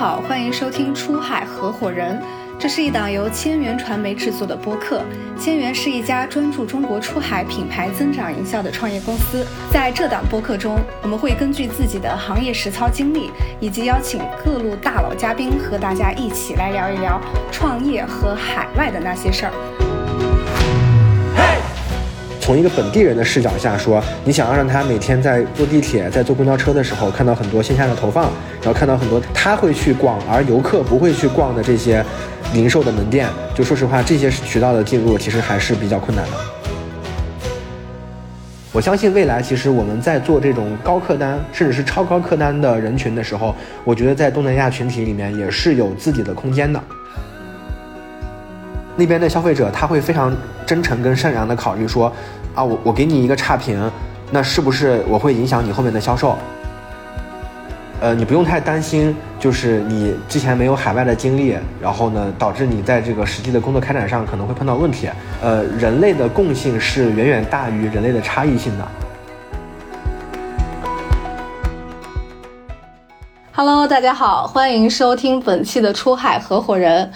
好，欢迎收听出海合伙人。这是一档由千元传媒制作的播客。千元是一家专注中国出海品牌增长营销的创业公司。在这档播客中，我们会根据自己的行业实操经历，以及邀请各路大佬嘉宾，和大家一起来聊一聊创业和海外的那些事儿。从一个本地人的视角下说，你想要让他每天在坐地铁、在坐公交车的时候看到很多线下的投放，然后看到很多他会去逛而游客不会去逛的这些零售的门店，就说实话，这些渠道的进入其实还是比较困难的。我相信未来，其实我们在做这种高客单甚至是超高客单的人群的时候，我觉得在东南亚群体里面也是有自己的空间的。那边的消费者他会非常真诚跟善良的考虑说，啊，我我给你一个差评，那是不是我会影响你后面的销售？呃，你不用太担心，就是你之前没有海外的经历，然后呢，导致你在这个实际的工作开展上可能会碰到问题。呃，人类的共性是远远大于人类的差异性的。Hello，大家好，欢迎收听本期的出海合伙人。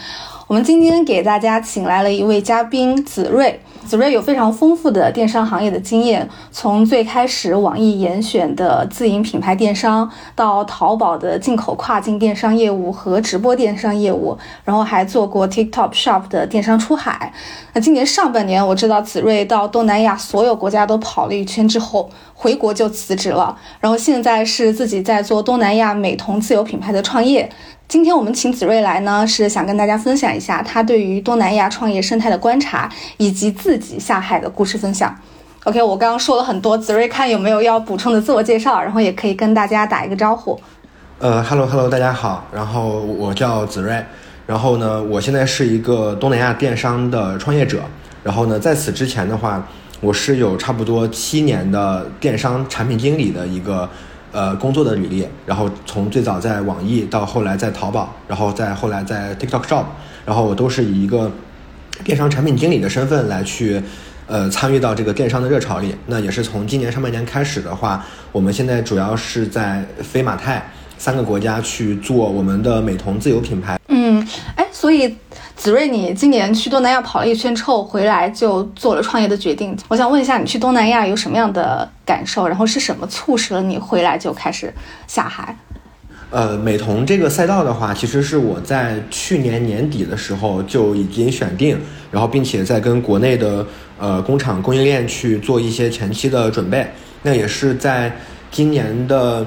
我们今天给大家请来了一位嘉宾子睿。子睿有非常丰富的电商行业的经验，从最开始网易严选的自营品牌电商，到淘宝的进口跨境电商业务和直播电商业务，然后还做过 TikTok Shop 的电商出海。那今年上半年，我知道子睿到东南亚所有国家都跑了一圈之后，回国就辞职了，然后现在是自己在做东南亚美瞳自有品牌的创业。今天我们请子睿来呢，是想跟大家分享一下他对于东南亚创业生态的观察，以及自己下海的故事分享。OK，我刚刚说了很多，子睿看有没有要补充的自我介绍，然后也可以跟大家打一个招呼。呃，Hello Hello，大家好，然后我叫子睿，然后呢，我现在是一个东南亚电商的创业者，然后呢，在此之前的话，我是有差不多七年的电商产品经理的一个。呃，工作的履历，然后从最早在网易到后来在淘宝，然后再后来在 TikTok Shop，然后我都是以一个电商产品经理的身份来去呃参与到这个电商的热潮里。那也是从今年上半年开始的话，我们现在主要是在飞马泰三个国家去做我们的美瞳自有品牌。嗯，哎，所以。子睿，你今年去东南亚跑了一圈之后回来，就做了创业的决定。我想问一下，你去东南亚有什么样的感受？然后是什么促使了你回来就开始下海？呃，美瞳这个赛道的话，其实是我在去年年底的时候就已经选定，然后并且在跟国内的呃工厂供应链去做一些前期的准备。那也是在今年的。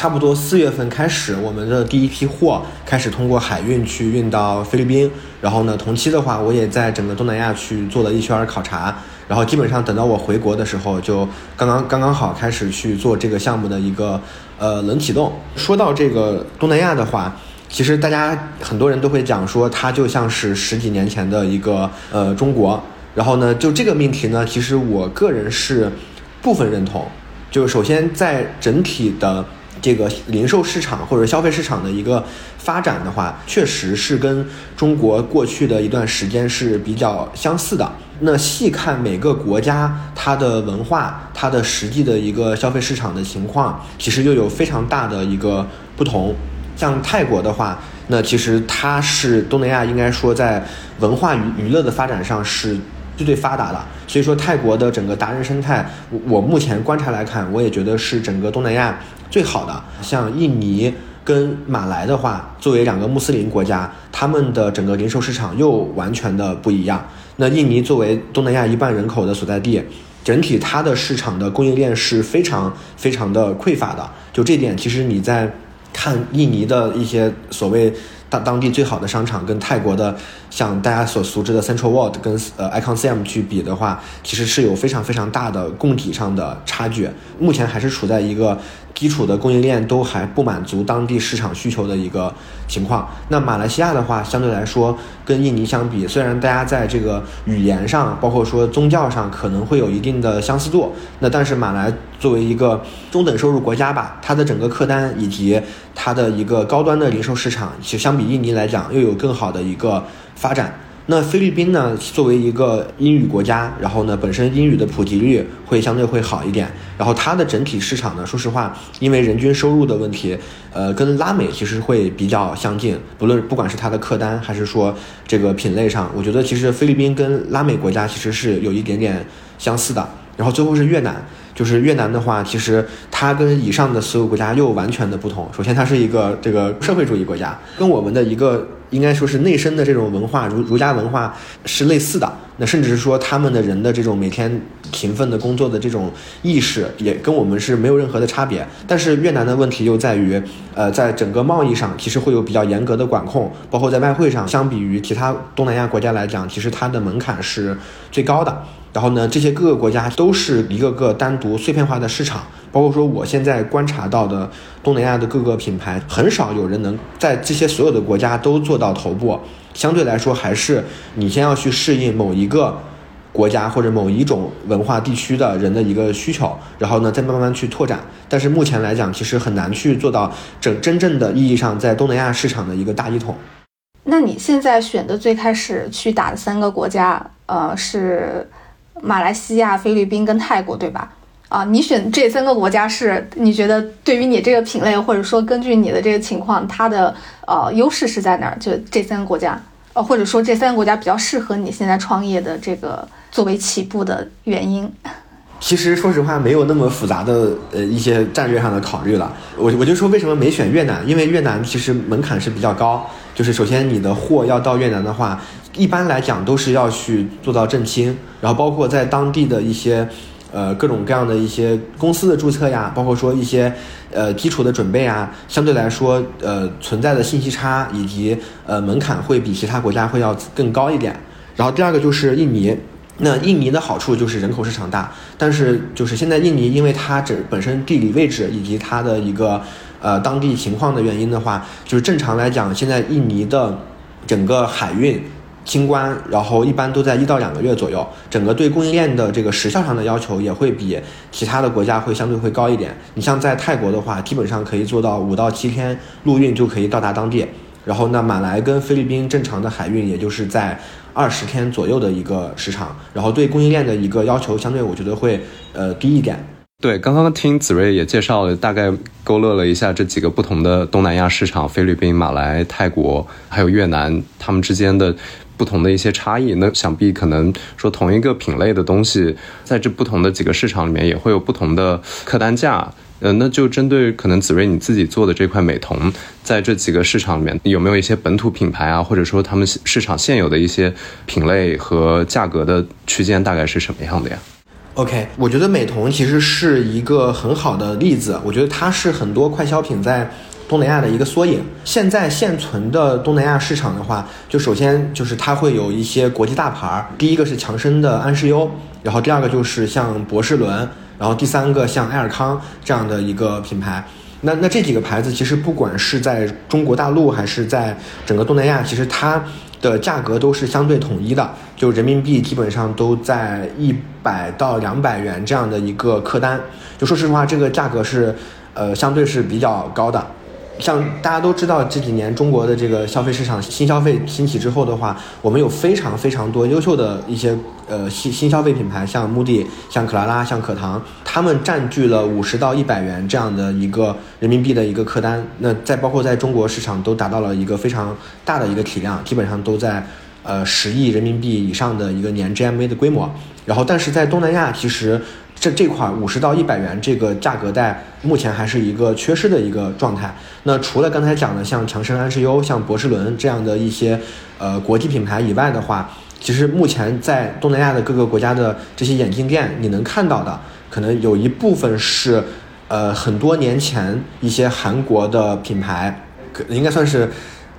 差不多四月份开始，我们的第一批货开始通过海运去运到菲律宾。然后呢，同期的话，我也在整个东南亚去做了一圈考察。然后基本上等到我回国的时候，就刚刚刚刚好开始去做这个项目的一个呃冷启动。说到这个东南亚的话，其实大家很多人都会讲说，它就像是十几年前的一个呃中国。然后呢，就这个命题呢，其实我个人是部分认同。就首先在整体的。这个零售市场或者消费市场的一个发展的话，确实是跟中国过去的一段时间是比较相似的。那细看每个国家它的文化、它的实际的一个消费市场的情况，其实又有非常大的一个不同。像泰国的话，那其实它是东南亚应该说在文化娱娱乐的发展上是最最发达的。所以说，泰国的整个达人生态，我我目前观察来看，我也觉得是整个东南亚。最好的像印尼跟马来的话，作为两个穆斯林国家，他们的整个零售市场又完全的不一样。那印尼作为东南亚一半人口的所在地，整体它的市场的供应链是非常非常的匮乏的。就这点，其实你在看印尼的一些所谓。当当地最好的商场跟泰国的像大家所熟知的 Central World 跟呃 Icon CM 去比的话，其实是有非常非常大的供给上的差距。目前还是处在一个基础的供应链都还不满足当地市场需求的一个情况。那马来西亚的话，相对来说跟印尼相比，虽然大家在这个语言上，包括说宗教上可能会有一定的相似度，那但是马来作为一个中等收入国家吧，它的整个客单以及它的一个高端的零售市场，其实相比印尼来讲，又有更好的一个发展。那菲律宾呢，作为一个英语国家，然后呢，本身英语的普及率会相对会好一点。然后它的整体市场呢，说实话，因为人均收入的问题，呃，跟拉美其实会比较相近。不论不管是它的客单，还是说这个品类上，我觉得其实菲律宾跟拉美国家其实是有一点点相似的。然后最后是越南。就是越南的话，其实它跟以上的所有国家又完全的不同。首先，它是一个这个社会主义国家，跟我们的一个应该说是内生的这种文化，儒儒家文化是类似的。那甚至是说，他们的人的这种每天勤奋的工作的这种意识，也跟我们是没有任何的差别。但是越南的问题又在于，呃，在整个贸易上，其实会有比较严格的管控，包括在外汇上，相比于其他东南亚国家来讲，其实它的门槛是最高的。然后呢，这些各个国家都是一个个单独碎片化的市场，包括说我现在观察到的东南亚的各个品牌，很少有人能在这些所有的国家都做到头部。相对来说，还是你先要去适应某一个国家或者某一种文化地区的人的一个需求，然后呢，再慢慢去拓展。但是目前来讲，其实很难去做到整真正的意义上在东南亚市场的一个大一统。那你现在选的最开始去打的三个国家，呃，是？马来西亚、菲律宾跟泰国，对吧？啊，你选这三个国家是你觉得对于你这个品类，或者说根据你的这个情况，它的呃优势是在哪儿？就这三个国家，呃，或者说这三个国家比较适合你现在创业的这个作为起步的原因。其实说实话，没有那么复杂的呃一些战略上的考虑了。我我就说为什么没选越南？因为越南其实门槛是比较高，就是首先你的货要到越南的话。一般来讲都是要去做到正清，然后包括在当地的一些，呃各种各样的一些公司的注册呀，包括说一些呃基础的准备啊，相对来说呃存在的信息差以及呃门槛会比其他国家会要更高一点。然后第二个就是印尼，那印尼的好处就是人口市场大，但是就是现在印尼因为它整本身地理位置以及它的一个呃当地情况的原因的话，就是正常来讲，现在印尼的整个海运。清关，然后一般都在一到两个月左右。整个对供应链的这个时效上的要求也会比其他的国家会相对会高一点。你像在泰国的话，基本上可以做到五到七天陆运就可以到达当地。然后那马来跟菲律宾正常的海运，也就是在二十天左右的一个时长。然后对供应链的一个要求，相对我觉得会呃低一点。对，刚刚听子睿也介绍了，大概勾勒了一下这几个不同的东南亚市场：菲律宾、马来、泰国，还有越南，他们之间的。不同的一些差异，那想必可能说同一个品类的东西，在这不同的几个市场里面也会有不同的客单价。呃，那就针对可能子睿你自己做的这块美瞳，在这几个市场里面有没有一些本土品牌啊，或者说他们市场现有的一些品类和价格的区间大概是什么样的呀？OK，我觉得美瞳其实是一个很好的例子，我觉得它是很多快消品在。东南亚的一个缩影。现在现存的东南亚市场的话，就首先就是它会有一些国际大牌儿，第一个是强生的安视优，然后第二个就是像博士伦，然后第三个像爱尔康这样的一个品牌。那那这几个牌子其实不管是在中国大陆还是在整个东南亚，其实它的价格都是相对统一的，就人民币基本上都在一百到两百元这样的一个客单。就说实话，这个价格是呃相对是比较高的。像大家都知道，这几年中国的这个消费市场新消费兴起之后的话，我们有非常非常多优秀的一些呃新新消费品牌，像穆迪、像可拉拉、像可糖，他们占据了五十到一百元这样的一个人民币的一个客单。那再包括在中国市场都达到了一个非常大的一个体量，基本上都在呃十亿人民币以上的一个年 GMV 的规模。然后，但是在东南亚其实。这这块五十到一百元这个价格带，目前还是一个缺失的一个状态。那除了刚才讲的像强生、安视优、像博士伦这样的一些呃国际品牌以外的话，其实目前在东南亚的各个国家的这些眼镜店，你能看到的，可能有一部分是呃很多年前一些韩国的品牌，可应该算是。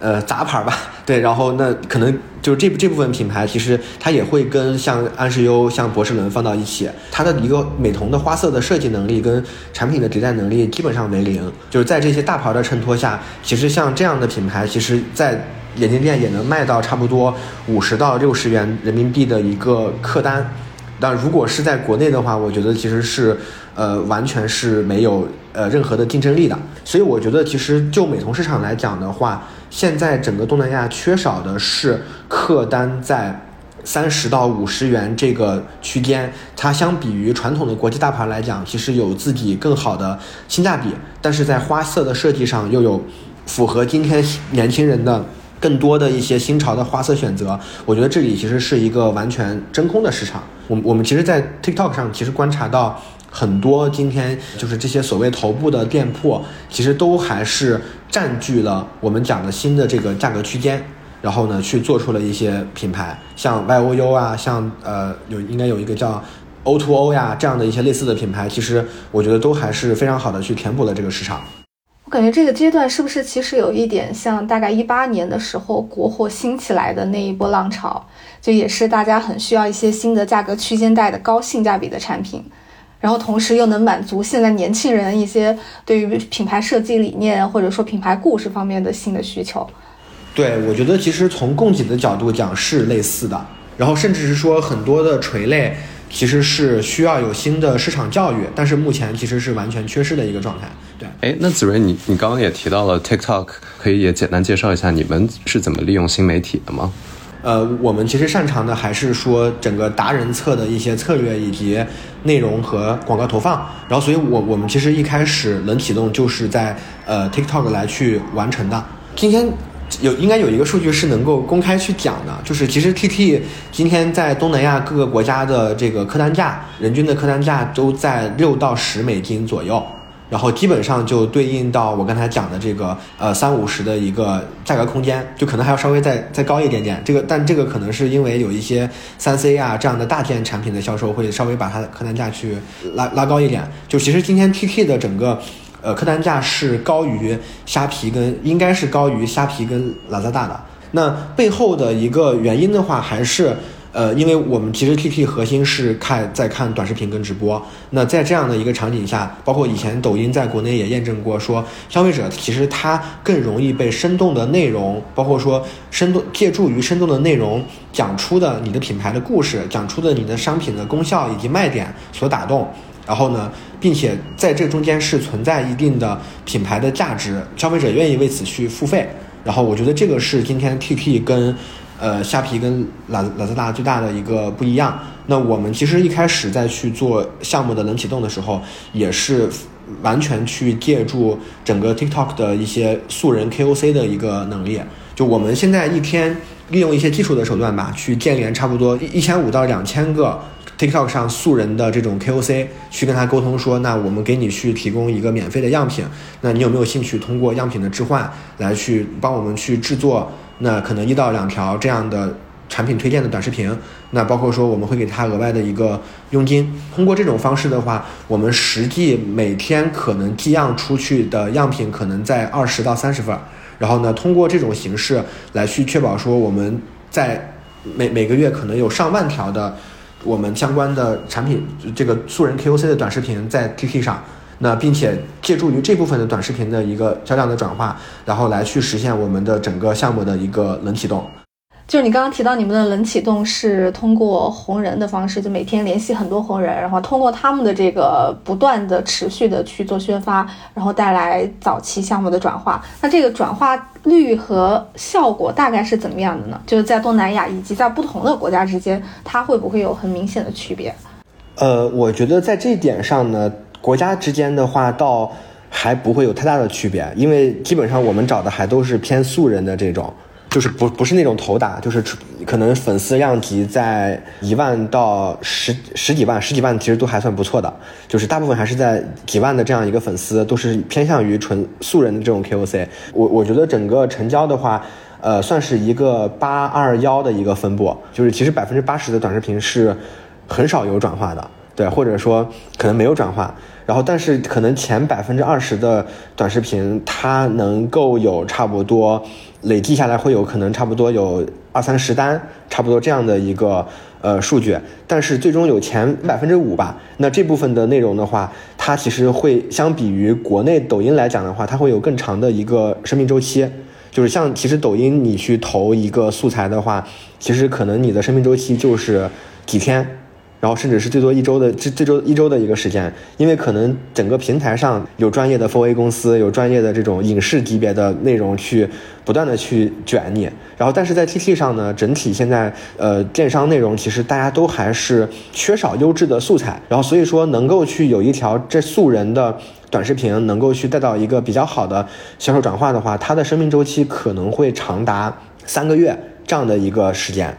呃，杂牌吧，对，然后那可能就是这这部分品牌，其实它也会跟像安视优、像博士伦放到一起，它的一个美瞳的花色的设计能力跟产品的迭代能力基本上为零，就是在这些大牌的衬托下，其实像这样的品牌，其实在眼镜店也能卖到差不多五十到六十元人民币的一个客单，但如果是在国内的话，我觉得其实是呃完全是没有呃任何的竞争力的，所以我觉得其实就美瞳市场来讲的话。现在整个东南亚缺少的是客单在三十到五十元这个区间，它相比于传统的国际大牌来讲，其实有自己更好的性价比，但是在花色的设计上又有符合今天年轻人的更多的一些新潮的花色选择。我觉得这里其实是一个完全真空的市场。我我们其实，在 TikTok 上其实观察到。很多今天就是这些所谓头部的店铺，其实都还是占据了我们讲的新的这个价格区间，然后呢去做出了一些品牌，像 Y O U 啊，像呃有应该有一个叫 O to O 呀这样的一些类似的品牌，其实我觉得都还是非常好的去填补了这个市场。我感觉这个阶段是不是其实有一点像大概一八年的时候国货兴起来的那一波浪潮，就也是大家很需要一些新的价格区间带的高性价比的产品。然后同时又能满足现在年轻人一些对于品牌设计理念或者说品牌故事方面的新的需求。对，我觉得其实从供给的角度讲是类似的，然后甚至是说很多的垂类其实是需要有新的市场教育，但是目前其实是完全缺失的一个状态。对，哎，那子睿，你你刚刚也提到了 TikTok，可以也简单介绍一下你们是怎么利用新媒体的吗？呃，我们其实擅长的还是说整个达人策的一些策略以及内容和广告投放。然后，所以我我们其实一开始冷启动就是在呃 TikTok 来去完成的。今天有应该有一个数据是能够公开去讲的，就是其实 TT 今天在东南亚各个国家的这个客单价，人均的客单价都在六到十美金左右。然后基本上就对应到我刚才讲的这个呃三五十的一个价格空间，就可能还要稍微再再高一点点。这个但这个可能是因为有一些三 C 啊这样的大件产品的销售会稍微把它的客单价去拉拉高一点。就其实今天 TT 的整个呃客单价是高于虾皮跟应该是高于虾皮跟 Lazada 的。那背后的一个原因的话还是。呃，因为我们其实 T T 核心是看在看短视频跟直播，那在这样的一个场景下，包括以前抖音在国内也验证过，说消费者其实他更容易被生动的内容，包括说生动借助于生动的内容讲出的你的品牌的故事，讲出的你的商品的功效以及卖点所打动，然后呢，并且在这中间是存在一定的品牌的价值，消费者愿意为此去付费，然后我觉得这个是今天 T T 跟。呃，虾皮跟拉拉兹达最大的一个不一样。那我们其实一开始在去做项目的冷启动的时候，也是完全去借助整个 TikTok 的一些素人 KOC 的一个能力。就我们现在一天利用一些技术的手段吧，去建联差不多一一千五到两千个 TikTok 上素人的这种 KOC，去跟他沟通说，那我们给你去提供一个免费的样品，那你有没有兴趣通过样品的置换来去帮我们去制作？那可能一到两条这样的产品推荐的短视频，那包括说我们会给他额外的一个佣金。通过这种方式的话，我们实际每天可能寄样出去的样品可能在二十到三十份。然后呢，通过这种形式来去确保说我们在每每个月可能有上万条的我们相关的产品，这个素人 KOC 的短视频在 TT 上。那并且借助于这部分的短视频的一个销量的转化，然后来去实现我们的整个项目的一个冷启动。就是你刚刚提到你们的冷启动是通过红人的方式，就每天联系很多红人，然后通过他们的这个不断的持续的去做宣发，然后带来早期项目的转化。那这个转化率和效果大概是怎么样的呢？就是在东南亚以及在不同的国家之间，它会不会有很明显的区别？呃，我觉得在这一点上呢。国家之间的话，倒还不会有太大的区别，因为基本上我们找的还都是偏素人的这种，就是不不是那种头打，就是可能粉丝量级在一万到十十几万、十几万，其实都还算不错的，就是大部分还是在几万的这样一个粉丝，都是偏向于纯素人的这种 KOC。我我觉得整个成交的话，呃，算是一个八二幺的一个分布，就是其实百分之八十的短视频是很少有转化的。对，或者说可能没有转化，然后但是可能前百分之二十的短视频，它能够有差不多累计下来会有可能差不多有二三十单，差不多这样的一个呃数据。但是最终有前百分之五吧，那这部分的内容的话，它其实会相比于国内抖音来讲的话，它会有更长的一个生命周期。就是像其实抖音你去投一个素材的话，其实可能你的生命周期就是几天。然后甚至是最多一周的这这周一周的一个时间，因为可能整个平台上有专业的 4A 公司，有专业的这种影视级别的内容去不断的去卷你，然后但是在 TT 上呢，整体现在呃电商内容其实大家都还是缺少优质的素材，然后所以说能够去有一条这素人的短视频能够去带到一个比较好的销售转化的话，它的生命周期可能会长达三个月这样的一个时间。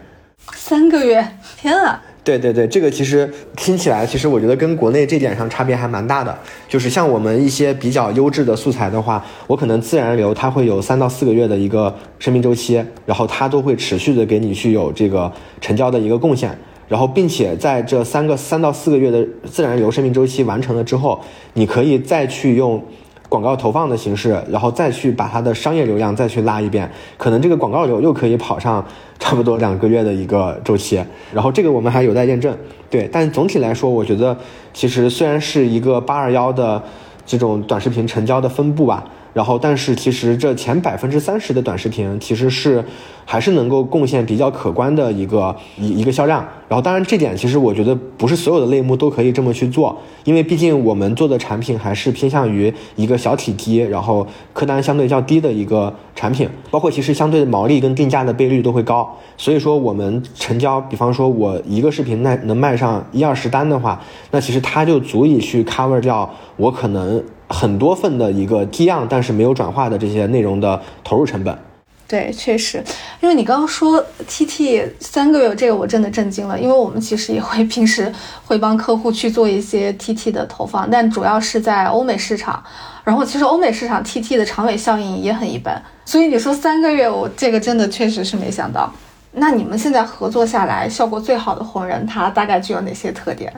三个月，天啊！对对对，这个其实听起来，其实我觉得跟国内这点上差别还蛮大的。就是像我们一些比较优质的素材的话，我可能自然流它会有三到四个月的一个生命周期，然后它都会持续的给你去有这个成交的一个贡献，然后并且在这三个三到四个月的自然流生命周期完成了之后，你可以再去用。广告投放的形式，然后再去把它的商业流量再去拉一遍，可能这个广告流又可以跑上差不多两个月的一个周期，然后这个我们还有待验证。对，但总体来说，我觉得其实虽然是一个八二幺的这种短视频成交的分布吧。然后，但是其实这前百分之三十的短视频其实是还是能够贡献比较可观的一个一一个销量。然后，当然这点其实我觉得不是所有的类目都可以这么去做，因为毕竟我们做的产品还是偏向于一个小体积，然后客单相对较低的一个产品，包括其实相对的毛利跟定价的倍率都会高。所以说，我们成交，比方说我一个视频卖能卖上一二十单的话，那其实它就足以去 cover 掉我可能。很多份的一个低样，但是没有转化的这些内容的投入成本。对，确实，因为你刚刚说 TT 三个月，这个我真的震惊了。因为我们其实也会平时会帮客户去做一些 TT 的投放，但主要是在欧美市场。然后其实欧美市场 TT 的长尾效应也很一般。所以你说三个月，我这个真的确实是没想到。那你们现在合作下来，效果最好的红人，他大概具有哪些特点？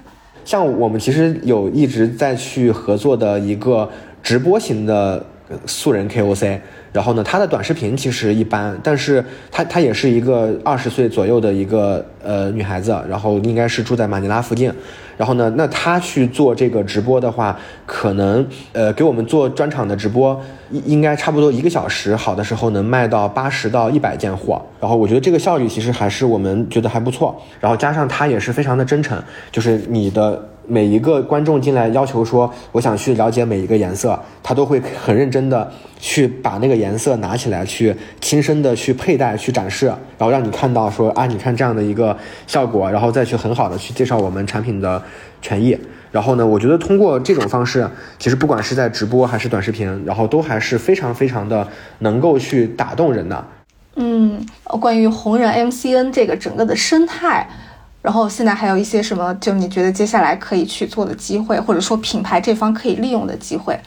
像我们其实有一直在去合作的一个直播型的素人 KOC，然后呢，他的短视频其实一般，但是他他也是一个二十岁左右的一个呃女孩子，然后应该是住在马尼拉附近。然后呢，那他去做这个直播的话，可能呃给我们做专场的直播，应应该差不多一个小时，好的时候能卖到八十到一百件货。然后我觉得这个效率其实还是我们觉得还不错。然后加上他也是非常的真诚，就是你的。每一个观众进来要求说，我想去了解每一个颜色，他都会很认真的去把那个颜色拿起来，去亲身的去佩戴、去展示，然后让你看到说啊，你看这样的一个效果，然后再去很好的去介绍我们产品的权益。然后呢，我觉得通过这种方式，其实不管是在直播还是短视频，然后都还是非常非常的能够去打动人的。嗯，关于红人 MCN 这个整个的生态。然后现在还有一些什么？就你觉得接下来可以去做的机会，或者说品牌这方可以利用的机会？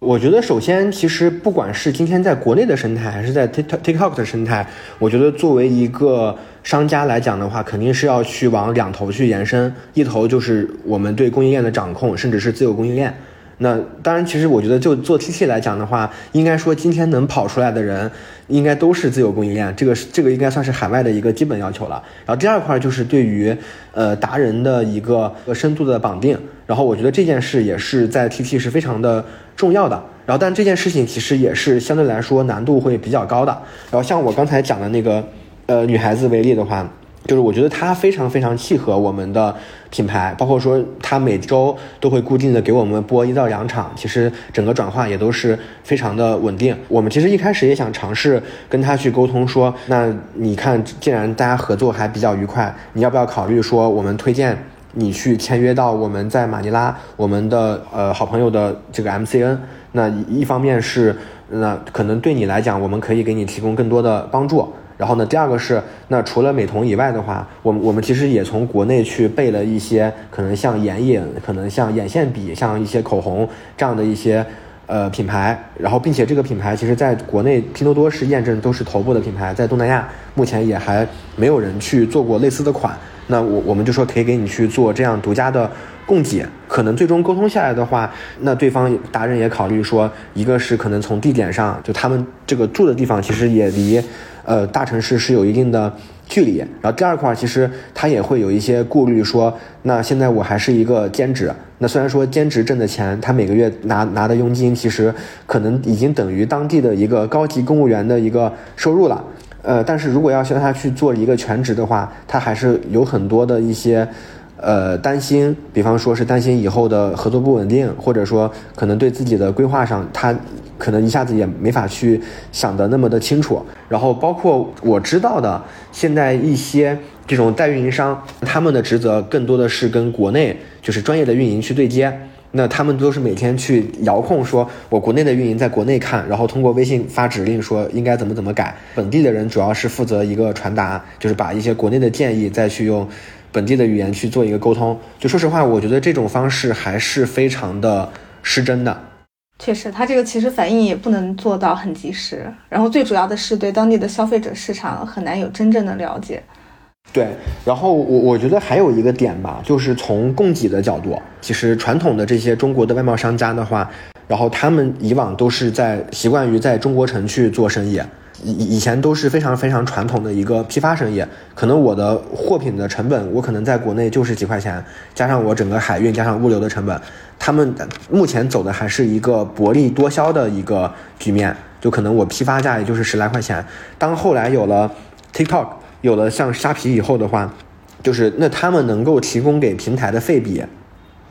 我觉得首先，其实不管是今天在国内的生态，还是在 TikTok 的生态，我觉得作为一个商家来讲的话，肯定是要去往两头去延伸。一头就是我们对供应链的掌控，甚至是自有供应链。那当然，其实我觉得就做 TT 来讲的话，应该说今天能跑出来的人，应该都是自有供应链，这个这个应该算是海外的一个基本要求了。然后第二块就是对于呃达人的一个深度的绑定，然后我觉得这件事也是在 TT 是非常的重要的。然后但这件事情其实也是相对来说难度会比较高的。然后像我刚才讲的那个呃女孩子为例的话。就是我觉得它非常非常契合我们的品牌，包括说它每周都会固定的给我们播一到两场，其实整个转化也都是非常的稳定。我们其实一开始也想尝试跟他去沟通，说那你看，既然大家合作还比较愉快，你要不要考虑说我们推荐你去签约到我们在马尼拉我们的呃好朋友的这个 MCN？那一方面是那可能对你来讲，我们可以给你提供更多的帮助。然后呢，第二个是，那除了美瞳以外的话，我们我们其实也从国内去备了一些可能像眼影，可能像眼线笔，像一些口红这样的一些呃品牌。然后，并且这个品牌其实在国内拼多多是验证都是头部的品牌，在东南亚目前也还没有人去做过类似的款。那我我们就说可以给你去做这样独家的供给。可能最终沟通下来的话，那对方达人也考虑说，一个是可能从地点上，就他们这个住的地方其实也离。呃，大城市是有一定的距离，然后第二块其实他也会有一些顾虑，说那现在我还是一个兼职，那虽然说兼职挣的钱，他每个月拿拿的佣金其实可能已经等于当地的一个高级公务员的一个收入了，呃，但是如果要让他去做一个全职的话，他还是有很多的一些呃担心，比方说是担心以后的合作不稳定，或者说可能对自己的规划上，他可能一下子也没法去想的那么的清楚。然后包括我知道的，现在一些这种代运营商，他们的职责更多的是跟国内就是专业的运营去对接。那他们都是每天去遥控，说我国内的运营在国内看，然后通过微信发指令说应该怎么怎么改。本地的人主要是负责一个传达，就是把一些国内的建议再去用本地的语言去做一个沟通。就说实话，我觉得这种方式还是非常的失真的。确实，它这个其实反应也不能做到很及时，然后最主要的是对当地的消费者市场很难有真正的了解。对，然后我我觉得还有一个点吧，就是从供给的角度，其实传统的这些中国的外贸商家的话，然后他们以往都是在习惯于在中国城去做生意，以以前都是非常非常传统的一个批发生意，可能我的货品的成本，我可能在国内就是几块钱，加上我整个海运加上物流的成本，他们目前走的还是一个薄利多销的一个局面，就可能我批发价也就是十来块钱，当后来有了 TikTok。有了像虾皮以后的话，就是那他们能够提供给平台的费比，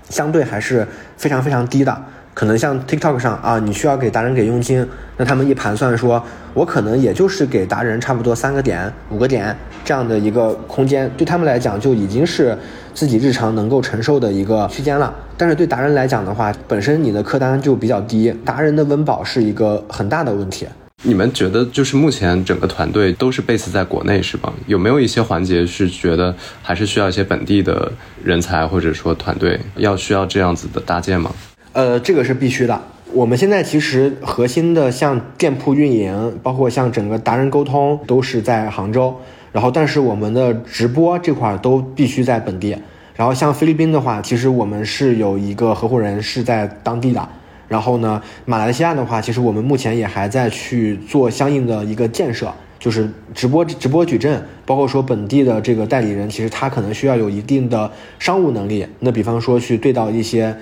相对还是非常非常低的。可能像 TikTok 上啊，你需要给达人给佣金，那他们一盘算说，我可能也就是给达人差不多三个点、五个点这样的一个空间，对他们来讲就已经是自己日常能够承受的一个区间了。但是对达人来讲的话，本身你的客单就比较低，达人的温饱是一个很大的问题。你们觉得就是目前整个团队都是 base 在国内是吧？有没有一些环节是觉得还是需要一些本地的人才或者说团队要需要这样子的搭建吗？呃，这个是必须的。我们现在其实核心的像店铺运营，包括像整个达人沟通都是在杭州，然后但是我们的直播这块都必须在本地。然后像菲律宾的话，其实我们是有一个合伙人是在当地的。然后呢，马来西亚的话，其实我们目前也还在去做相应的一个建设，就是直播直播矩阵，包括说本地的这个代理人，其实他可能需要有一定的商务能力。那比方说去对到一些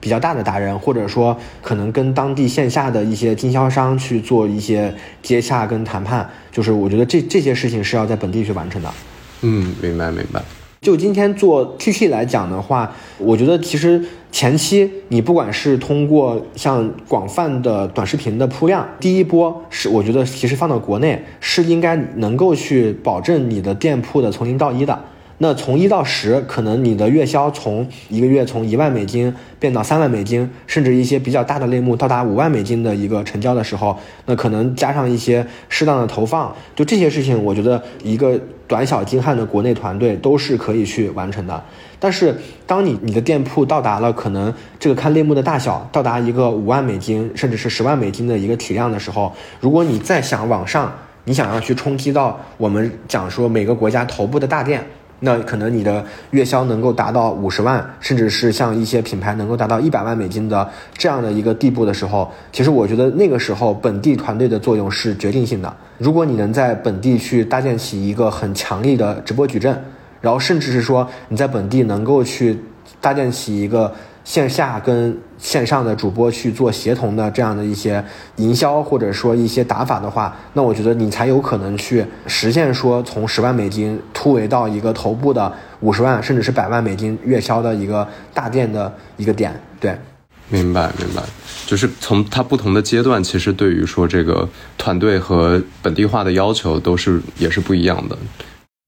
比较大的达人，或者说可能跟当地线下的一些经销商去做一些接洽跟谈判，就是我觉得这这些事情是要在本地去完成的。嗯，明白明白。就今天做 TT 来讲的话，我觉得其实前期你不管是通过像广泛的短视频的铺量，第一波是我觉得其实放到国内是应该能够去保证你的店铺的从零到一的。那从一到十，可能你的月销从一个月从一万美金变到三万美金，甚至一些比较大的类目到达五万美金的一个成交的时候，那可能加上一些适当的投放，就这些事情，我觉得一个短小精悍的国内团队都是可以去完成的。但是，当你你的店铺到达了可能这个看类目的大小，到达一个五万美金甚至是十万美金的一个体量的时候，如果你再想往上，你想要去冲击到我们讲说每个国家头部的大店。那可能你的月销能够达到五十万，甚至是像一些品牌能够达到一百万美金的这样的一个地步的时候，其实我觉得那个时候本地团队的作用是决定性的。如果你能在本地去搭建起一个很强力的直播矩阵，然后甚至是说你在本地能够去搭建起一个。线下跟线上的主播去做协同的这样的一些营销，或者说一些打法的话，那我觉得你才有可能去实现说从十万美金突围到一个头部的五十万甚至是百万美金月销的一个大店的一个点。对，明白明白，就是从它不同的阶段，其实对于说这个团队和本地化的要求都是也是不一样的。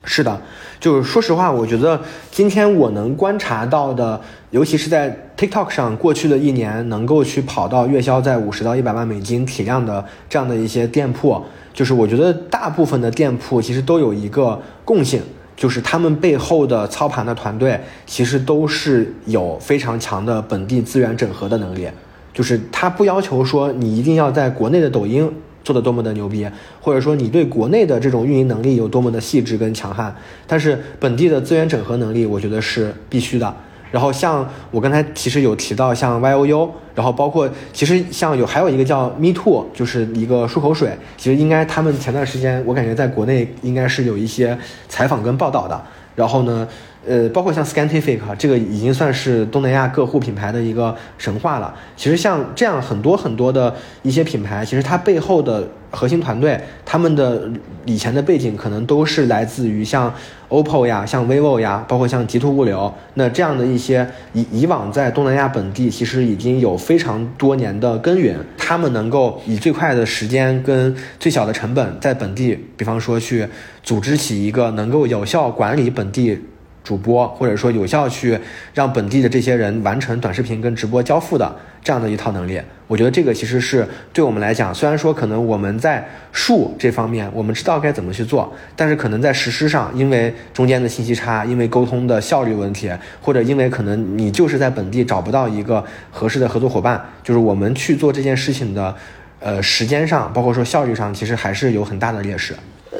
是的，就是说实话，我觉得今天我能观察到的，尤其是在 TikTok 上，过去的一年能够去跑到月销在五十到一百万美金体量的这样的一些店铺，就是我觉得大部分的店铺其实都有一个共性，就是他们背后的操盘的团队其实都是有非常强的本地资源整合的能力，就是他不要求说你一定要在国内的抖音。做的多么的牛逼，或者说你对国内的这种运营能力有多么的细致跟强悍，但是本地的资源整合能力，我觉得是必须的。然后像我刚才其实有提到像 Y O U，然后包括其实像有还有一个叫 Me Too，就是一个漱口水，其实应该他们前段时间我感觉在国内应该是有一些采访跟报道的。然后呢，呃，包括像 Scientific 这个已经算是东南亚各户品牌的一个神话了。其实像这样很多很多的一些品牌，其实它背后的核心团队，他们的以前的背景可能都是来自于像 OPPO 呀、像 vivo 呀，包括像极兔物流。那这样的一些以以往在东南亚本地其实已经有非常多年的耕耘，他们能够以最快的时间跟最小的成本，在本地，比方说去组织起一个能够有效管理本地。主播或者说有效去让本地的这些人完成短视频跟直播交付的这样的一套能力，我觉得这个其实是对我们来讲，虽然说可能我们在术这方面我们知道该怎么去做，但是可能在实施上，因为中间的信息差，因为沟通的效率问题，或者因为可能你就是在本地找不到一个合适的合作伙伴，就是我们去做这件事情的，呃，时间上，包括说效率上，其实还是有很大的劣势。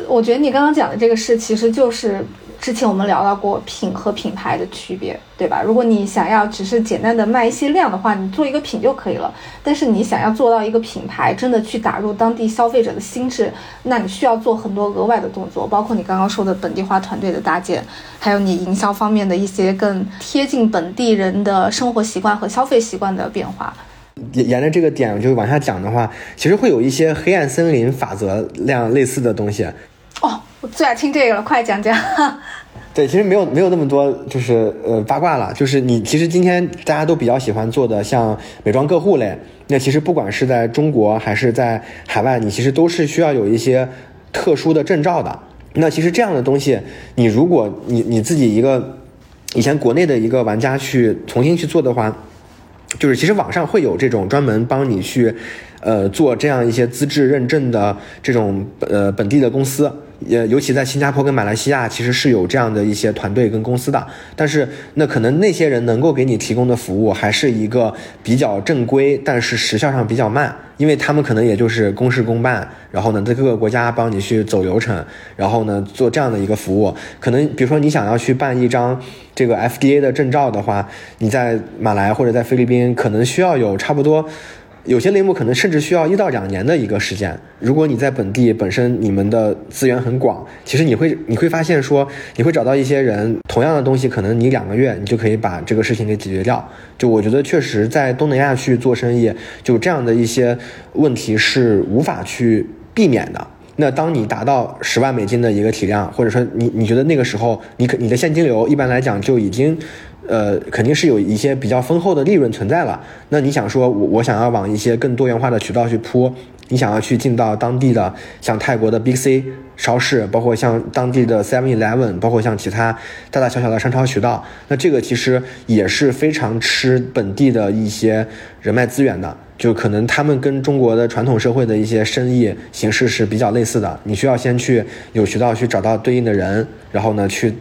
我觉得你刚刚讲的这个事，其实就是。之前我们聊到过品和品牌的区别，对吧？如果你想要只是简单的卖一些量的话，你做一个品就可以了。但是你想要做到一个品牌，真的去打入当地消费者的心智，那你需要做很多额外的动作，包括你刚刚说的本地化团队的搭建，还有你营销方面的一些更贴近本地人的生活习惯和消费习惯的变化。沿沿着这个点就往下讲的话，其实会有一些黑暗森林法则那样类似的东西。最爱听这个了，快讲讲。对，其实没有没有那么多，就是呃八卦了。就是你其实今天大家都比较喜欢做的，像美妆客户类，那其实不管是在中国还是在海外，你其实都是需要有一些特殊的证照的。那其实这样的东西，你如果你你自己一个以前国内的一个玩家去重新去做的话，就是其实网上会有这种专门帮你去呃做这样一些资质认证的这种呃本地的公司。也尤其在新加坡跟马来西亚，其实是有这样的一些团队跟公司的，但是那可能那些人能够给你提供的服务还是一个比较正规，但是时效上比较慢，因为他们可能也就是公事公办，然后呢在各个国家帮你去走流程，然后呢做这样的一个服务，可能比如说你想要去办一张这个 FDA 的证照的话，你在马来或者在菲律宾可能需要有差不多。有些类目可能甚至需要一到两年的一个时间。如果你在本地本身你们的资源很广，其实你会你会发现说你会找到一些人，同样的东西可能你两个月你就可以把这个事情给解决掉。就我觉得确实在东南亚去做生意，就这样的一些问题是无法去避免的。那当你达到十万美金的一个体量，或者说你你觉得那个时候你可你的现金流一般来讲就已经。呃，肯定是有一些比较丰厚的利润存在了。那你想说，我我想要往一些更多元化的渠道去铺，你想要去进到当地的像泰国的 Big C 超市，包括像当地的 Seven Eleven，包括像其他大大小小的商超渠道，那这个其实也是非常吃本地的一些人脉资源的。就可能他们跟中国的传统社会的一些生意形式是比较类似的，你需要先去有渠道去找到对应的人，然后呢去。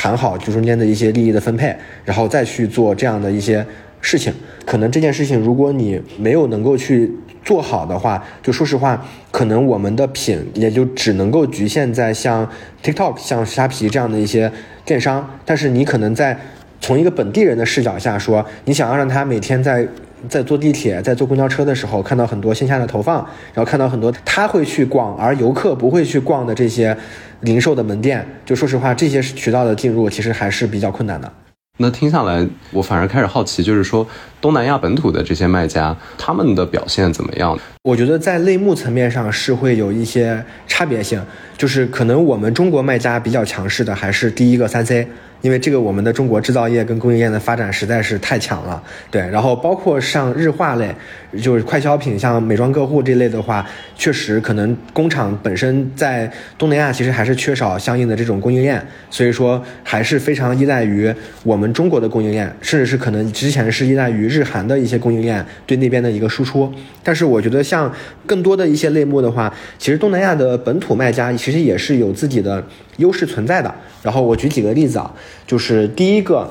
谈好就中间的一些利益的分配，然后再去做这样的一些事情。可能这件事情如果你没有能够去做好的话，就说实话，可能我们的品也就只能够局限在像 TikTok、像虾皮这样的一些电商。但是你可能在从一个本地人的视角下说，你想要让他每天在在坐地铁、在坐公交车的时候看到很多线下的投放，然后看到很多他会去逛而游客不会去逛的这些。零售的门店，就说实话，这些渠道的进入其实还是比较困难的。那听下来，我反而开始好奇，就是说东南亚本土的这些卖家，他们的表现怎么样？我觉得在类目层面上是会有一些差别性，就是可能我们中国卖家比较强势的还是第一个三 C。因为这个，我们的中国制造业跟供应链的发展实在是太强了，对。然后包括像日化类，就是快消品，像美妆客户这类的话，确实可能工厂本身在东南亚其实还是缺少相应的这种供应链，所以说还是非常依赖于我们中国的供应链，甚至是可能之前是依赖于日韩的一些供应链对那边的一个输出。但是我觉得像更多的一些类目的话，其实东南亚的本土卖家其实也是有自己的优势存在的。然后我举几个例子啊，就是第一个，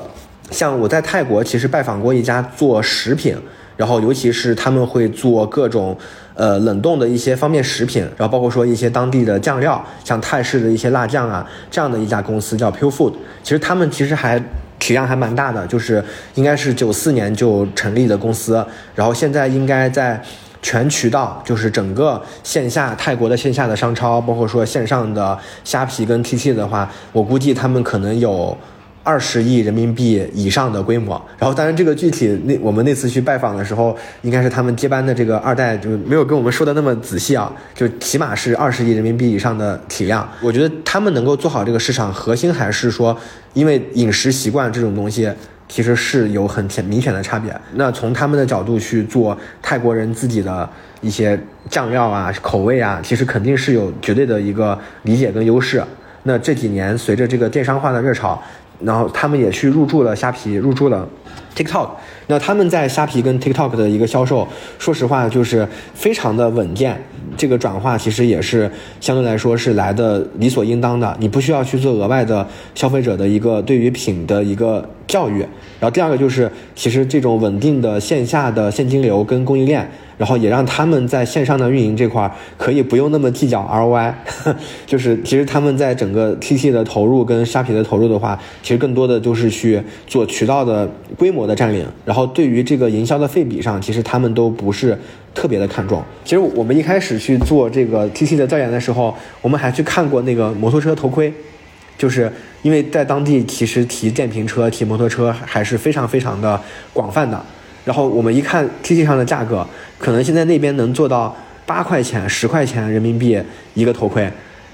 像我在泰国其实拜访过一家做食品，然后尤其是他们会做各种呃冷冻的一些方便食品，然后包括说一些当地的酱料，像泰式的一些辣酱啊，这样的一家公司叫 Pure Food，其实他们其实还体量还蛮大的，就是应该是九四年就成立的公司，然后现在应该在。全渠道就是整个线下泰国的线下的商超，包括说线上的虾皮跟 TT 的话，我估计他们可能有。二十亿人民币以上的规模。然后，当然这个具体那我们那次去拜访的时候，应该是他们接班的这个二代就没有跟我们说的那么仔细啊，就起码是二十亿人民币以上的体量。我觉得他们能够做好这个市场，核心还是说，因为饮食习惯这种东西。其实是有很明显的差别。那从他们的角度去做泰国人自己的一些酱料啊、口味啊，其实肯定是有绝对的一个理解跟优势。那这几年随着这个电商化的热潮，然后他们也去入驻了虾皮，入驻了 TikTok。那他们在虾皮跟 TikTok 的一个销售，说实话就是非常的稳健。这个转化其实也是相对来说是来的理所应当的，你不需要去做额外的消费者的一个对于品的一个教育。然后第二个就是，其实这种稳定的线下的现金流跟供应链。然后也让他们在线上的运营这块可以不用那么计较 ROI，就是其实他们在整个 TT 的投入跟虾皮的投入的话，其实更多的就是去做渠道的规模我的占领。然后对于这个营销的费比上，其实他们都不是特别的看重。其实我们一开始去做这个 TT 的调研的时候，我们还去看过那个摩托车头盔，就是因为在当地其实提电瓶车、提摩托车还是非常非常的广泛的。然后我们一看 TT 上的价格。可能现在那边能做到八块钱、十块钱人民币一个头盔，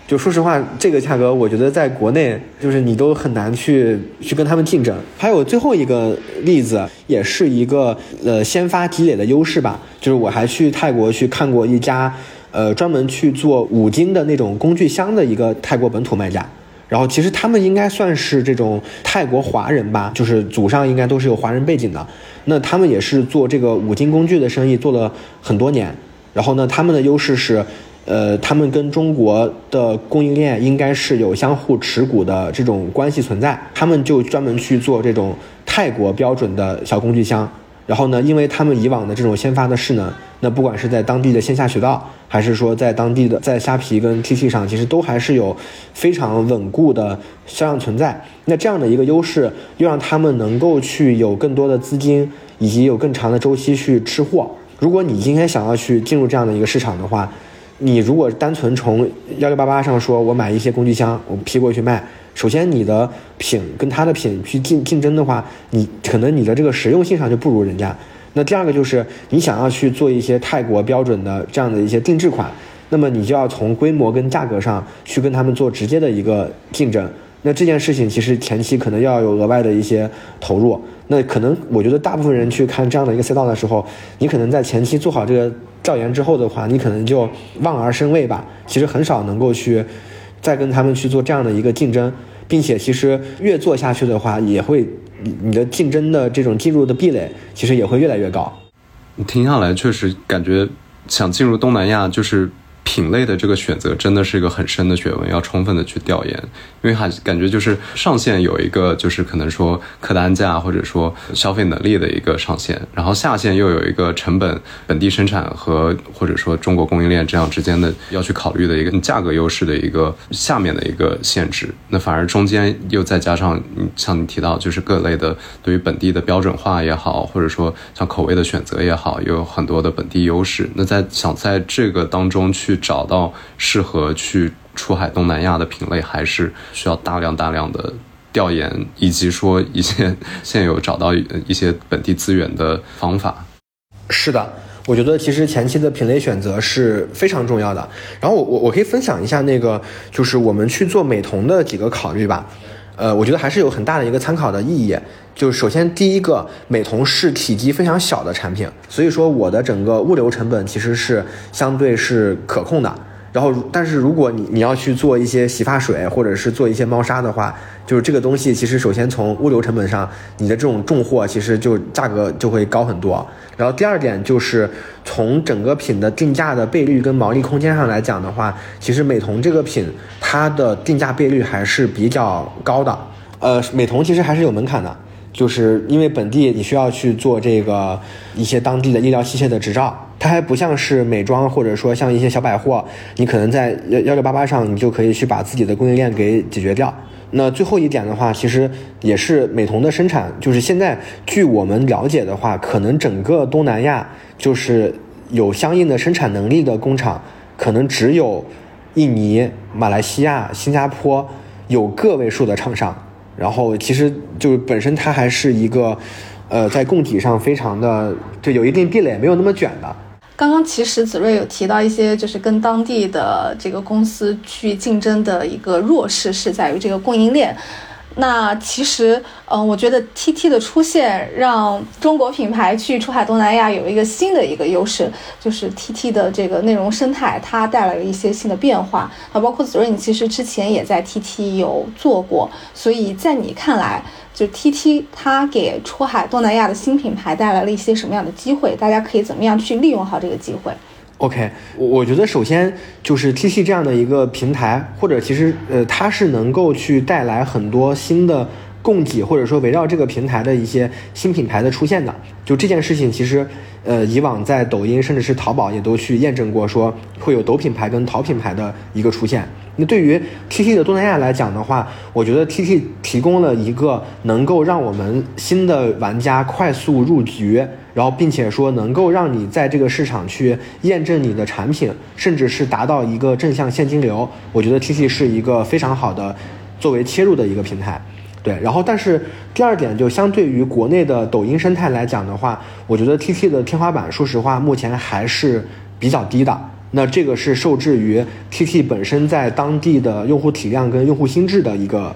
就说实话，这个价格我觉得在国内就是你都很难去去跟他们竞争。还有最后一个例子，也是一个呃先发积累的优势吧，就是我还去泰国去看过一家呃专门去做五金的那种工具箱的一个泰国本土卖家。然后其实他们应该算是这种泰国华人吧，就是祖上应该都是有华人背景的。那他们也是做这个五金工具的生意做了很多年。然后呢，他们的优势是，呃，他们跟中国的供应链应该是有相互持股的这种关系存在。他们就专门去做这种泰国标准的小工具箱。然后呢，因为他们以往的这种先发的势能，那不管是在当地的线下渠道，还是说在当地的在虾皮跟 TT 上，其实都还是有非常稳固的销量存在。那这样的一个优势，又让他们能够去有更多的资金，以及有更长的周期去吃货。如果你今天想要去进入这样的一个市场的话，你如果单纯从幺六八八上说，我买一些工具箱，我批过去卖。首先，你的品跟他的品去竞竞争的话，你可能你的这个实用性上就不如人家。那第二个就是你想要去做一些泰国标准的这样的一些定制款，那么你就要从规模跟价格上去跟他们做直接的一个竞争。那这件事情其实前期可能要有额外的一些投入。那可能我觉得大部分人去看这样的一个赛道的时候，你可能在前期做好这个调研之后的话，你可能就望而生畏吧。其实很少能够去。再跟他们去做这样的一个竞争，并且其实越做下去的话，也会你的竞争的这种进入的壁垒，其实也会越来越高。你听下来，确实感觉想进入东南亚就是。品类的这个选择真的是一个很深的学问，要充分的去调研，因为还感觉就是上限有一个就是可能说客单价或者说消费能力的一个上限，然后下限又有一个成本、本地生产和或者说中国供应链这样之间的要去考虑的一个价格优势的一个下面的一个限制，那反而中间又再加上像你提到就是各类的对于本地的标准化也好，或者说像口味的选择也好，有很多的本地优势，那在想在这个当中去。找到适合去出海东南亚的品类，还是需要大量大量的调研，以及说一些现有找到一些本地资源的方法。是的，我觉得其实前期的品类选择是非常重要的。然后我我我可以分享一下那个，就是我们去做美瞳的几个考虑吧。呃，我觉得还是有很大的一个参考的意义。就是首先第一个，美瞳是体积非常小的产品，所以说我的整个物流成本其实是相对是可控的。然后，但是如果你你要去做一些洗发水或者是做一些猫砂的话，就是这个东西其实首先从物流成本上，你的这种重货其实就价格就会高很多。然后第二点就是从整个品的定价的倍率跟毛利空间上来讲的话，其实美瞳这个品它的定价倍率还是比较高的。呃，美瞳其实还是有门槛的。就是因为本地你需要去做这个一些当地的医疗器械的执照，它还不像是美妆或者说像一些小百货，你可能在幺六八八上你就可以去把自己的供应链给解决掉。那最后一点的话，其实也是美瞳的生产，就是现在据我们了解的话，可能整个东南亚就是有相应的生产能力的工厂，可能只有印尼、马来西亚、新加坡有个位数的厂商。然后其实就本身它还是一个，呃，在供给上非常的就有一定壁垒，没有那么卷的。刚刚其实子睿有提到一些，就是跟当地的这个公司去竞争的一个弱势是在于这个供应链。那其实，嗯，我觉得 T T 的出现让中国品牌去出海东南亚有一个新的一个优势，就是 T T 的这个内容生态，它带来了一些新的变化。啊，包括子睿，你其实之前也在 T T 有做过，所以在你看来，就 T T 它给出海东南亚的新品牌带来了一些什么样的机会？大家可以怎么样去利用好这个机会？OK，我我觉得首先就是 T T 这样的一个平台，或者其实呃，它是能够去带来很多新的供给，或者说围绕这个平台的一些新品牌的出现的。就这件事情，其实呃，以往在抖音甚至是淘宝也都去验证过，说会有抖品牌跟淘品牌的一个出现。那对于 T T 的东南亚来讲的话，我觉得 T T 提供了一个能够让我们新的玩家快速入局。然后，并且说能够让你在这个市场去验证你的产品，甚至是达到一个正向现金流，我觉得 T T 是一个非常好的作为切入的一个平台。对，然后但是第二点就相对于国内的抖音生态来讲的话，我觉得 T T 的天花板，说实话目前还是比较低的。那这个是受制于 T T 本身在当地的用户体量跟用户心智的一个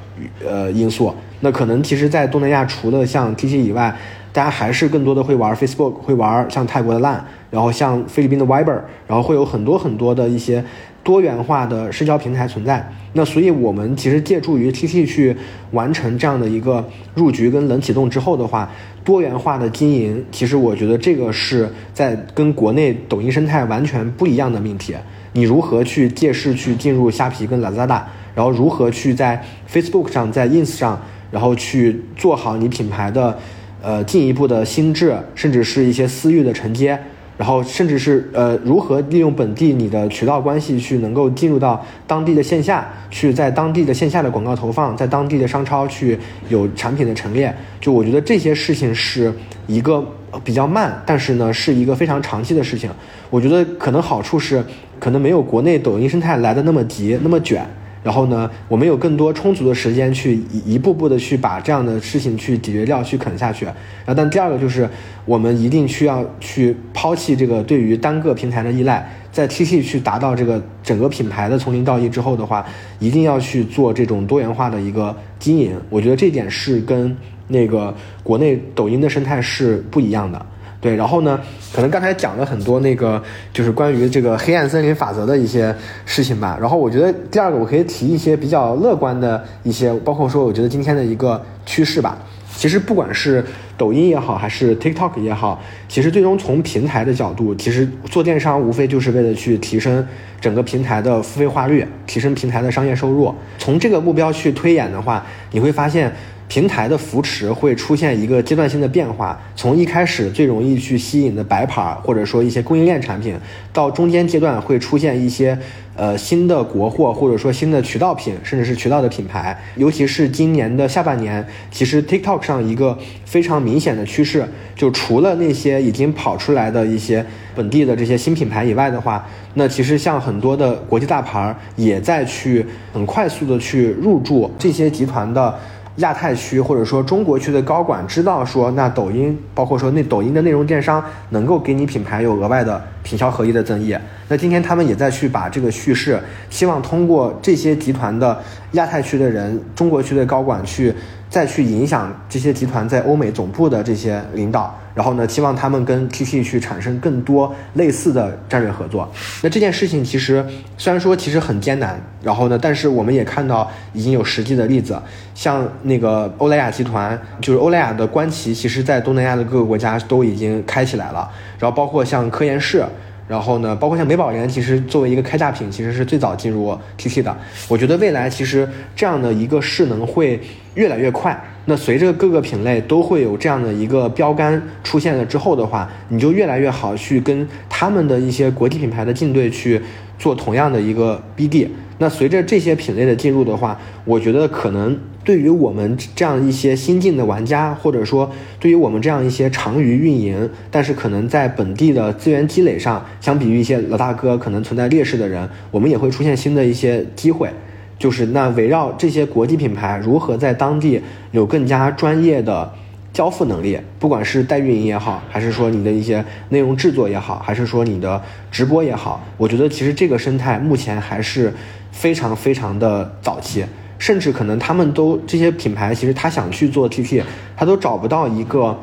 呃因素。那可能其实，在东南亚除了像 T T 以外，大家还是更多的会玩 Facebook，会玩像泰国的 Line，然后像菲律宾的 Viber，然后会有很多很多的一些多元化的社交平台存在。那所以我们其实借助于 TT 去完成这样的一个入局跟冷启动之后的话，多元化的经营，其实我觉得这个是在跟国内抖音生态完全不一样的命题。你如何去借势去进入虾皮跟 Lazada，然后如何去在 Facebook 上、在 Ins 上，然后去做好你品牌的。呃，进一步的心智，甚至是一些私域的承接，然后甚至是呃，如何利用本地你的渠道关系去能够进入到当地的线下，去在当地的线下的广告投放，在当地的商超去有产品的陈列。就我觉得这些事情是一个比较慢，但是呢，是一个非常长期的事情。我觉得可能好处是，可能没有国内抖音生态来的那么急，那么卷。然后呢，我们有更多充足的时间去一步步的去把这样的事情去解决掉，去啃下去。然后，但第二个就是，我们一定需要去抛弃这个对于单个平台的依赖，在 TT 去达到这个整个品牌的从零到一之后的话，一定要去做这种多元化的一个经营。我觉得这点是跟那个国内抖音的生态是不一样的。对，然后呢，可能刚才讲了很多那个，就是关于这个黑暗森林法则的一些事情吧。然后我觉得第二个，我可以提一些比较乐观的一些，包括说，我觉得今天的一个趋势吧。其实不管是抖音也好，还是 TikTok 也好，其实最终从平台的角度，其实做电商无非就是为了去提升整个平台的付费化率，提升平台的商业收入。从这个目标去推演的话，你会发现。平台的扶持会出现一个阶段性的变化，从一开始最容易去吸引的白牌或者说一些供应链产品，到中间阶段会出现一些呃新的国货或者说新的渠道品，甚至是渠道的品牌。尤其是今年的下半年，其实 TikTok 上一个非常明显的趋势，就除了那些已经跑出来的一些本地的这些新品牌以外的话，那其实像很多的国际大牌也在去很快速的去入驻这些集团的。亚太区或者说中国区的高管知道说，那抖音包括说那抖音的内容电商能够给你品牌有额外的品销合一的增益。那今天他们也在去把这个叙事，希望通过这些集团的亚太区的人、中国区的高管去再去影响这些集团在欧美总部的这些领导。然后呢，希望他们跟 TT 去产生更多类似的战略合作。那这件事情其实虽然说其实很艰难，然后呢，但是我们也看到已经有实际的例子，像那个欧莱雅集团，就是欧莱雅的官旗，其实在东南亚的各个国家都已经开起来了。然后包括像科颜氏。然后呢，包括像美宝莲，其实作为一个开价品，其实是最早进入 TT 的。我觉得未来其实这样的一个势能会越来越快。那随着各个品类都会有这样的一个标杆出现了之后的话，你就越来越好去跟他们的一些国际品牌的竞对去做同样的一个 BD。那随着这些品类的进入的话，我觉得可能。对于我们这样一些新进的玩家，或者说对于我们这样一些长于运营，但是可能在本地的资源积累上，相比于一些老大哥可能存在劣势的人，我们也会出现新的一些机会。就是那围绕这些国际品牌如何在当地有更加专业的交付能力，不管是代运营也好，还是说你的一些内容制作也好，还是说你的直播也好，我觉得其实这个生态目前还是非常非常的早期。甚至可能他们都这些品牌，其实他想去做 TT，他都找不到一个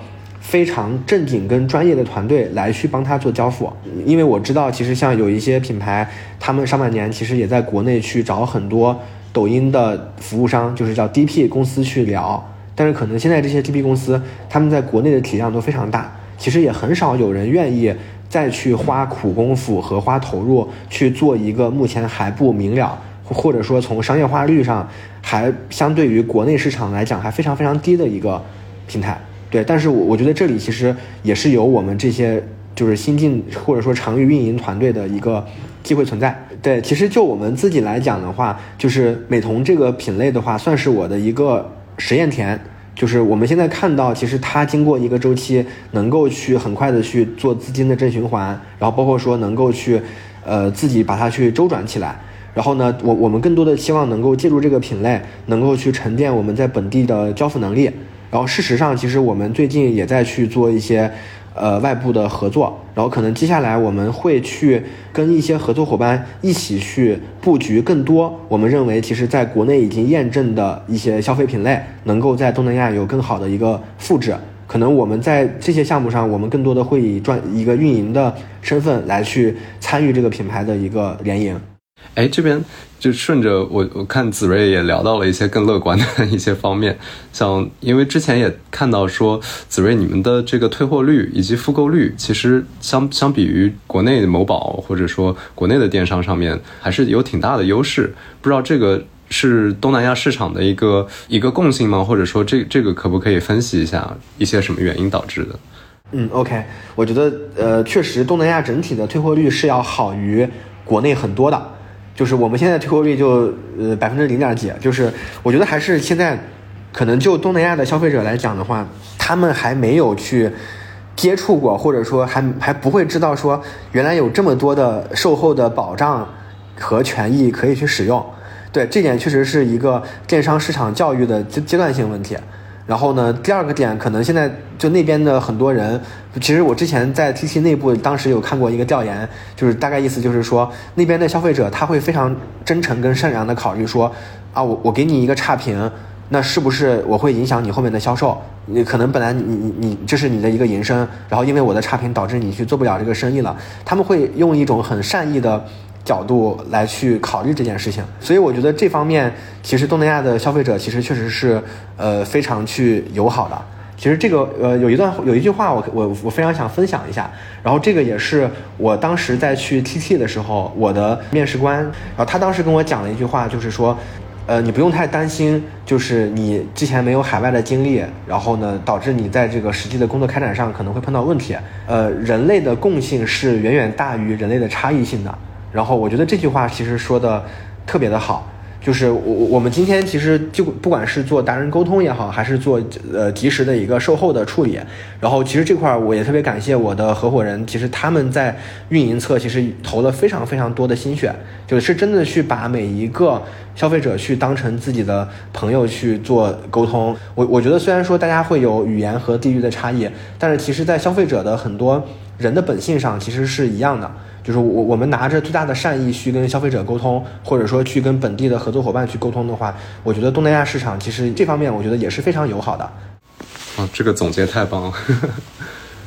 非常正经跟专业的团队来去帮他做交付。因为我知道，其实像有一些品牌，他们上半年其实也在国内去找很多抖音的服务商，就是叫 DP 公司去聊。但是可能现在这些 DP 公司，他们在国内的体量都非常大，其实也很少有人愿意再去花苦功夫和花投入去做一个目前还不明了。或者说从商业化率上，还相对于国内市场来讲还非常非常低的一个平台，对。但是我我觉得这里其实也是有我们这些就是新进或者说长域运营团队的一个机会存在。对，其实就我们自己来讲的话，就是美瞳这个品类的话，算是我的一个实验田。就是我们现在看到，其实它经过一个周期，能够去很快的去做资金的正循环，然后包括说能够去，呃，自己把它去周转起来。然后呢，我我们更多的希望能够借助这个品类，能够去沉淀我们在本地的交付能力。然后事实上，其实我们最近也在去做一些，呃，外部的合作。然后可能接下来我们会去跟一些合作伙伴一起去布局更多。我们认为，其实在国内已经验证的一些消费品类，能够在东南亚有更好的一个复制。可能我们在这些项目上，我们更多的会以专一个运营的身份来去参与这个品牌的一个联营。哎，这边就顺着我，我看子睿也聊到了一些更乐观的一些方面，像因为之前也看到说，子睿你们的这个退货率以及复购率，其实相相比于国内某宝或者说国内的电商上面，还是有挺大的优势。不知道这个是东南亚市场的一个一个共性吗？或者说这这个可不可以分析一下一些什么原因导致的？嗯，OK，我觉得呃，确实东南亚整体的退货率是要好于国内很多的。就是我们现在退货率就呃百分之零点几，就是我觉得还是现在，可能就东南亚的消费者来讲的话，他们还没有去接触过，或者说还还不会知道说原来有这么多的售后的保障和权益可以去使用。对，这点确实是一个电商市场教育的阶阶段性问题。然后呢，第二个点可能现在就那边的很多人，其实我之前在 T T 内部当时有看过一个调研，就是大概意思就是说，那边的消费者他会非常真诚跟善良的考虑说，啊，我我给你一个差评，那是不是我会影响你后面的销售？你可能本来你你你这是你的一个营生，然后因为我的差评导致你去做不了这个生意了，他们会用一种很善意的。角度来去考虑这件事情，所以我觉得这方面其实东南亚的消费者其实确实是呃非常去友好的。其实这个呃有一段有一句话我我我非常想分享一下，然后这个也是我当时在去 TT 的时候我的面试官，然后他当时跟我讲了一句话，就是说呃你不用太担心，就是你之前没有海外的经历，然后呢导致你在这个实际的工作开展上可能会碰到问题。呃，人类的共性是远远大于人类的差异性的。然后我觉得这句话其实说的特别的好，就是我我们今天其实就不管是做达人沟通也好，还是做呃及时的一个售后的处理，然后其实这块儿我也特别感谢我的合伙人，其实他们在运营侧其实投了非常非常多的心血，就是真的去把每一个消费者去当成自己的朋友去做沟通。我我觉得虽然说大家会有语言和地域的差异，但是其实在消费者的很多人的本性上其实是一样的。就是我我们拿着最大的善意去跟消费者沟通，或者说去跟本地的合作伙伴去沟通的话，我觉得东南亚市场其实这方面我觉得也是非常友好的。啊，这个总结太棒了。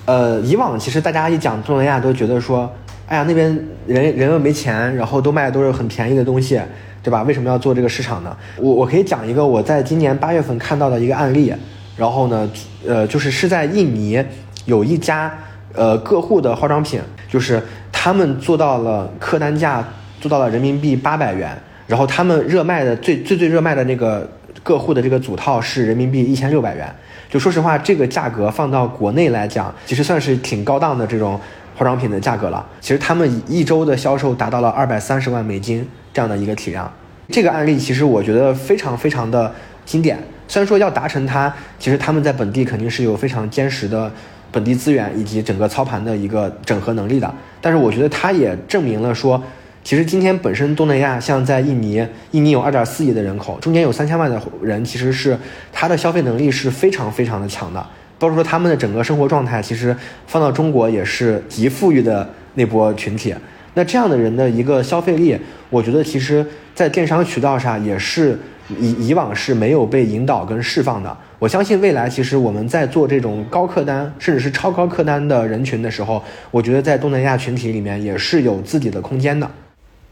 呃，以往其实大家一讲东南亚都觉得说，哎呀那边人人又没钱，然后都卖的都是很便宜的东西，对吧？为什么要做这个市场呢？我我可以讲一个我在今年八月份看到的一个案例，然后呢，呃，就是是在印尼有一家呃个户的化妆品，就是。他们做到了客单价做到了人民币八百元，然后他们热卖的最最最热卖的那个个户的这个组套是人民币一千六百元。就说实话，这个价格放到国内来讲，其实算是挺高档的这种化妆品的价格了。其实他们一周的销售达到了二百三十万美金这样的一个体量。这个案例其实我觉得非常非常的经典。虽然说要达成它，其实他们在本地肯定是有非常坚实的。本地资源以及整个操盘的一个整合能力的，但是我觉得它也证明了说，其实今天本身东南亚像在印尼，印尼有二点四亿的人口，中间有三千万的人，其实是他的消费能力是非常非常的强的。包括说他们的整个生活状态，其实放到中国也是极富裕的那波群体。那这样的人的一个消费力，我觉得其实在电商渠道上也是以以往是没有被引导跟释放的。我相信未来其实我们在做这种高客单甚至是超高客单的人群的时候，我觉得在东南亚群体里面也是有自己的空间的。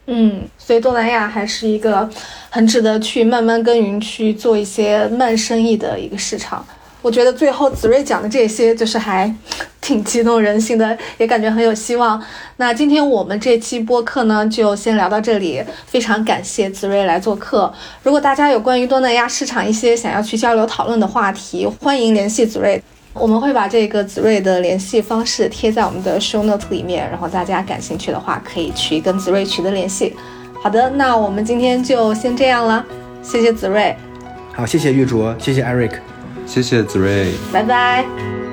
嗯，所以东南亚还是一个很值得去慢慢耕耘、去做一些慢生意的一个市场。我觉得最后子睿讲的这些，就是还挺激动人心的，也感觉很有希望。那今天我们这期播客呢，就先聊到这里。非常感谢子睿来做客。如果大家有关于东南亚市场一些想要去交流讨论的话题，欢迎联系子睿。我们会把这个子睿的联系方式贴在我们的 show note 里面，然后大家感兴趣的话，可以去跟子睿取得联系。好的，那我们今天就先这样了。谢谢子睿。好，谢谢玉卓，谢谢 Eric。谢谢子睿，拜拜。